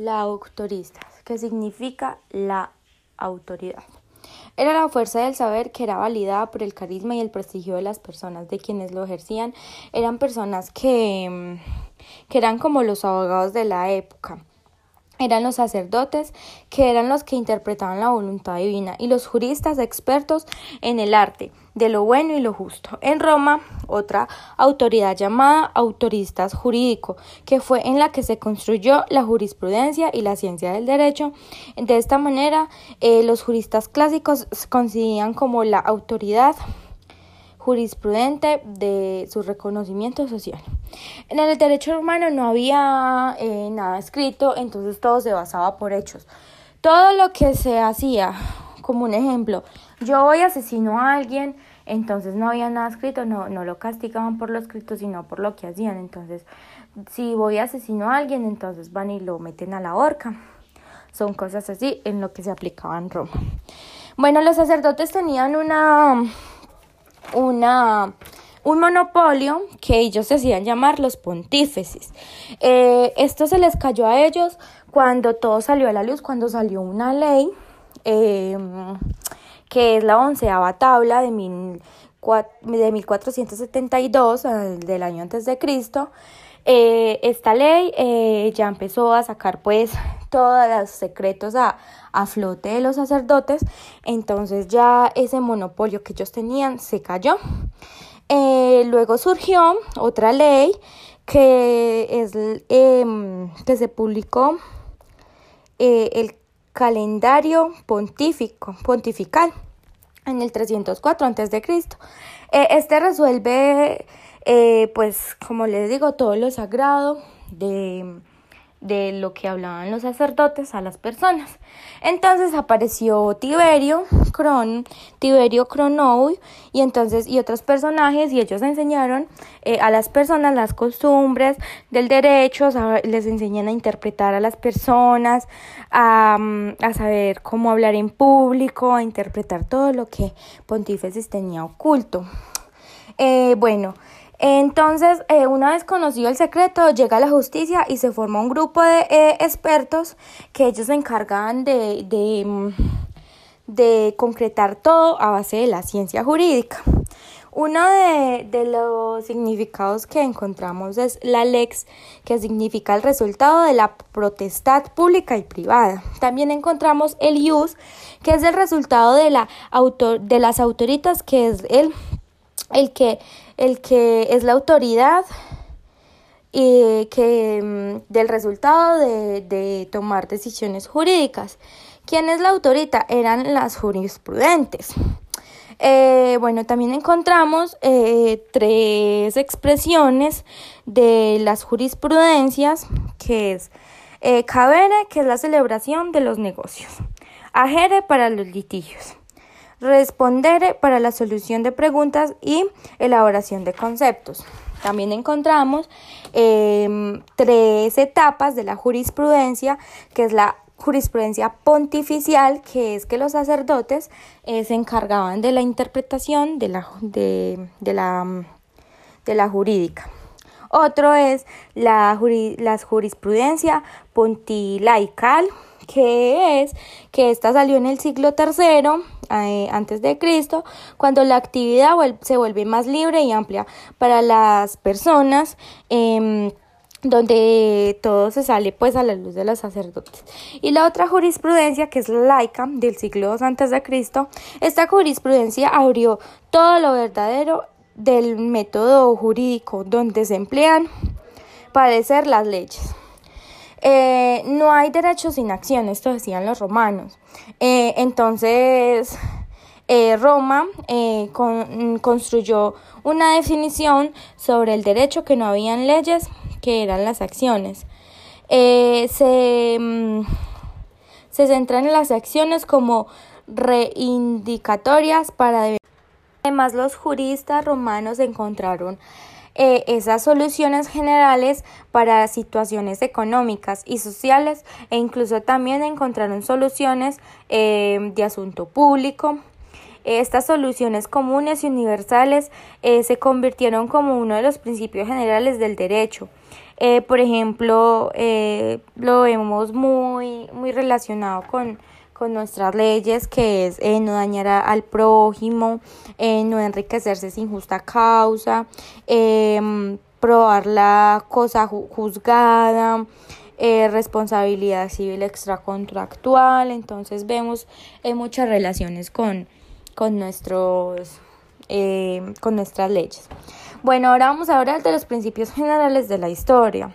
La autoristas, que significa la autoridad. Era la fuerza del saber que era validada por el carisma y el prestigio de las personas, de quienes lo ejercían. Eran personas que, mm, que eran como los abogados de la época eran los sacerdotes, que eran los que interpretaban la voluntad divina, y los juristas expertos en el arte de lo bueno y lo justo. En Roma, otra autoridad llamada autoristas jurídico, que fue en la que se construyó la jurisprudencia y la ciencia del derecho. De esta manera, eh, los juristas clásicos coincidían como la autoridad jurisprudente de su reconocimiento social. En el derecho romano no había eh, nada escrito, entonces todo se basaba por hechos. Todo lo que se hacía, como un ejemplo, yo voy asesino a alguien, entonces no había nada escrito, no, no lo castigaban por lo escrito, sino por lo que hacían. Entonces, si voy asesino a alguien, entonces van y lo meten a la horca. Son cosas así en lo que se aplicaba en Roma. Bueno, los sacerdotes tenían una una, un monopolio que ellos decían llamar los pontífices. Eh, esto se les cayó a ellos cuando todo salió a la luz, cuando salió una ley em, que es la onceava tabla de, mil, de 1472 del año antes de Cristo. Eh, esta ley eh, ya empezó a sacar pues todos los secretos a, a flote de los sacerdotes, entonces ya ese monopolio que ellos tenían se cayó. Eh, luego surgió otra ley que es em, que se publicó eh, el calendario pontífico, pontifical en el 304 a.C. Eh, este resuelve, pues, como les digo, todo lo sagrado de de lo que hablaban los sacerdotes a las personas. Entonces apareció Tiberio, Cron, Tiberio Cronou y entonces y otros personajes y ellos enseñaron eh, a las personas las costumbres del derecho, les enseñan a interpretar a las personas, a, mm, a saber cómo hablar en público, a interpretar todo lo que Pontífices tenía oculto. Eh, bueno, entonces, eh, una vez conocido el secreto, llega la justicia y se forma un grupo de eh, expertos que ellos se encargan de, de, mm, de, concretar todo a base de la ciencia jurídica. Uno de, de, los significados que encontramos es la lex, que significa el resultado de la protestad pública y privada. También encontramos el ius, que es el resultado de, la autor, de las autoritas, que es el, el que el que es la autoridad y que mm, del resultado de, tomar decisiones jurídicas. ¿Quién es la autoridad? Eran las jurisprudentes. Eh, bueno, también encontramos eh, tres expresiones de las jurisprudencias, que es eh, cabere, que es la celebración de los negocios, agere para los litigios, responder para la solución de preguntas y elaboración de conceptos. También encontramos em, tres etapas de la jurisprudencia, que es la jurisprudencia pontificial, que es que los sacerdotes eh, se encargaban de la interpretación de la, de, la, de la jurídica. Otro es la, la jurisprudencia pontilaical, que es que esta salió en el siglo III antes de Cristo, cuando la actividad se vuelve más libre y amplia para las personas. Em, donde todo se sale pues a la luz de los sacerdotes. Y la otra jurisprudencia que es la laica del siglo II antes de Cristo, esta jurisprudencia abrió todo lo verdadero del método jurídico donde se emplean padecer las leyes. Eh, no hay derecho sin acción, esto decían los romanos. Eh, entonces, eh, Roma construyó una definición sobre el derecho que no habían leyes, que eran las acciones. se, mm, se centran en las acciones como reindicatorias para... Además, los juristas romanos encontraron eh, esas soluciones generales para situaciones económicas y sociales e incluso también encontraron soluciones eh, de asunto público. Estas soluciones comunes y universales eh, se convirtieron como uno de los principios generales del derecho. Por ejemplo, lo vemos muy, muy relacionado con, con nuestras leyes, que es no dañar al prójimo, no enriquecerse sin justa causa, em, probar la cosa juzgada, responsabilidad civil extracontractual. Entonces vemos muchas relaciones con, con, nuestros, eh, con nuestras leyes. Bueno, ahora vamos a hablar de los principios generales de la historia.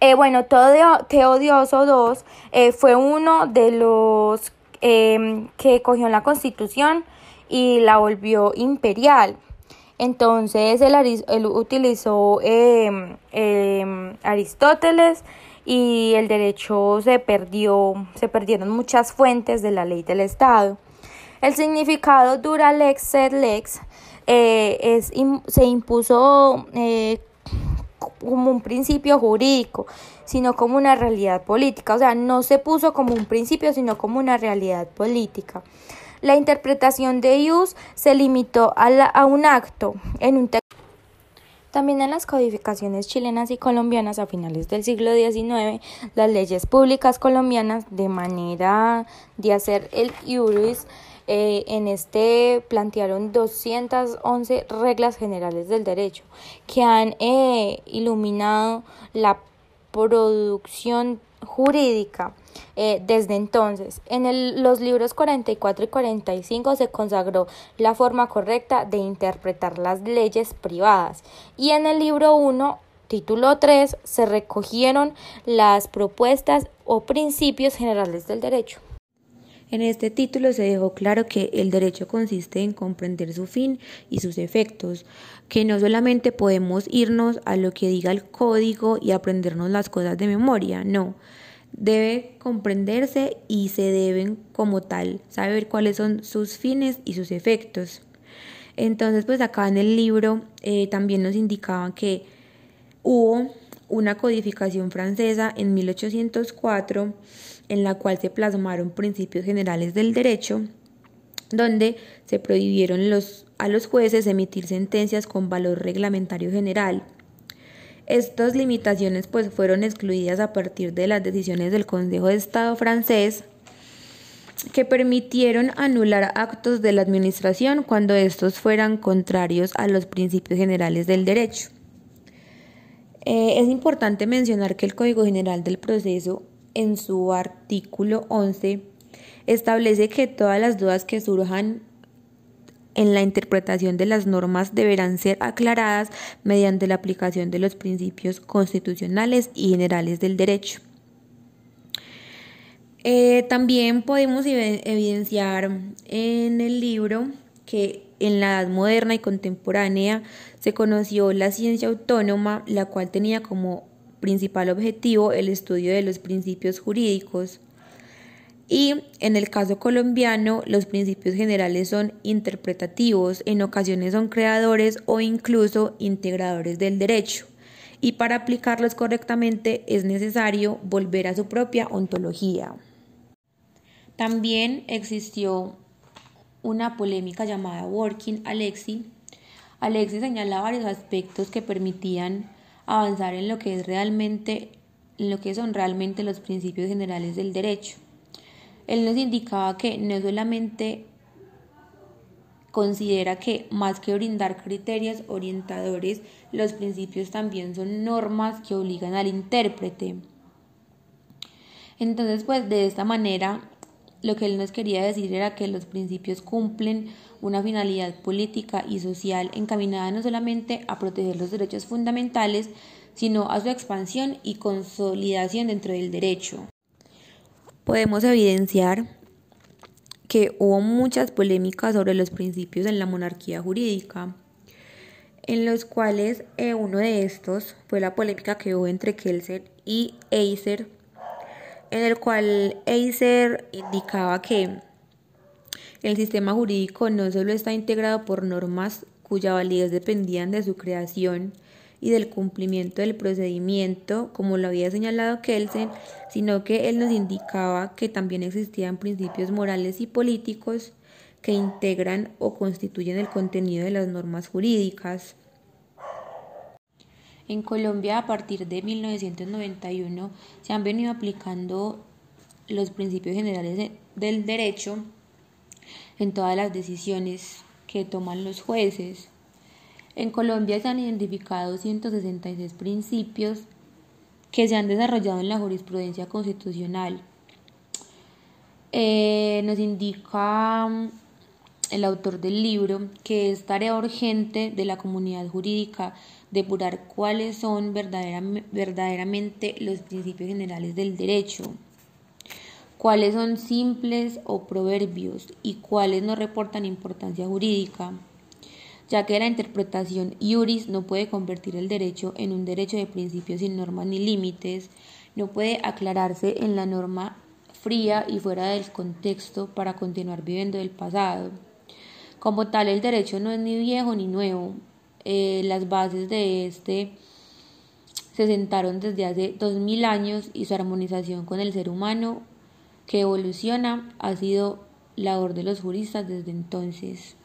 Eh, bueno, Teodioso II eh, fue uno de los em, que cogió la constitución y la volvió imperial. Entonces él, utilizó em, em, Aristóteles y el derecho se perdió, se perdieron muchas fuentes de la ley del Estado. El significado dura lex sed lex eh, es, se impuso eh, como un principio jurídico, sino como una realidad política. O sea, no se puso como un principio, sino como una realidad política. La interpretación de ius se limitó a, a un acto en un texto. También en las codificaciones chilenas y colombianas a finales del siglo XIX, las leyes públicas colombianas, de manera de hacer el iuris, eh, en este plantearon 211 reglas generales del derecho que han eh, iluminado la producción jurídica eh, desde entonces. En los libros 44 y 45 se consagró la forma correcta de interpretar las leyes privadas y en el libro 1 título 3 se recogieron las propuestas o principios generales del derecho. En este título se dejó claro que el derecho consiste en comprender su fin y sus efectos, que no solamente podemos irnos a lo que diga el código y aprendernos las cosas de memoria, no. Debe comprenderse y se deben como tal saber cuáles son sus fines y sus efectos. Entonces, pues acá en el libro eh, también nos indicaban que hubo una codificación francesa en 1804 en la cual se plasmaron principios generales del derecho, donde se prohibieron los, a los jueces emitir sentencias con valor reglamentario general. Estas limitaciones pues fueron excluidas a partir de las decisiones del Consejo de Estado francés que permitieron anular actos de la Administración cuando estos fueran contrarios a los principios generales del derecho. Eh, es importante mencionar que el Código General del Proceso en su artículo 11 establece que todas las dudas que surjan en la interpretación de las normas deberán ser aclaradas mediante la aplicación de los principios constitucionales y generales del derecho. Eh, también podemos evidenciar en el libro que en la edad moderna y contemporánea se conoció la ciencia autónoma, la cual tenía como principal objetivo el estudio de los principios jurídicos. Y en el caso colombiano, los principios generales son interpretativos, en ocasiones son creadores o incluso integradores del derecho. Y para aplicarlos correctamente es necesario volver a su propia ontología. También existió una polémica llamada Working Alexi. Alexi señala varios aspectos que permitían avanzar en lo que es realmente lo que son realmente los principios generales del derecho. Él nos indicaba que no solamente considera que más que brindar criterios orientadores, los principios también son normas que obligan al intérprete. Entonces, pues de esta manera, lo que él nos quería decir era que los principios cumplen una finalidad política y social encaminada no solamente a proteger los derechos fundamentales, sino a su expansión y consolidación dentro del derecho. Podemos evidenciar que hubo muchas polémicas sobre los principios en la monarquía jurídica, en los cuales eh, uno de estos fue la polémica que hubo entre Kelser y Eiser, en el cual Eiser indicaba que el sistema jurídico no solo está integrado por normas cuya validez dependían de su creación y del cumplimiento del procedimiento, como lo había señalado Kelsen, sino que él nos indicaba que también existían principios morales y políticos que integran o constituyen el contenido de las normas jurídicas. En Colombia, a partir de 1991, se han venido aplicando los principios generales del derecho en todas las decisiones que toman los jueces. En Colombia se han identificado 166 principios que se han desarrollado en la jurisprudencia constitucional. Eh, nos indica el autor del libro que es tarea urgente de la comunidad jurídica depurar cuáles son verdaderamente los principios generales del derecho, cuáles son simples o proverbios y cuáles no reportan importancia jurídica ya que la interpretación iuris no puede convertir el derecho en un derecho de principios sin normas ni límites, no puede aclararse en la norma fría y fuera del contexto para continuar viviendo del pasado. Como tal, el derecho no es ni viejo ni nuevo. Eh, las bases de este se sentaron desde hace dos mil años y su armonización con el ser humano que evoluciona ha sido labor de los juristas desde entonces.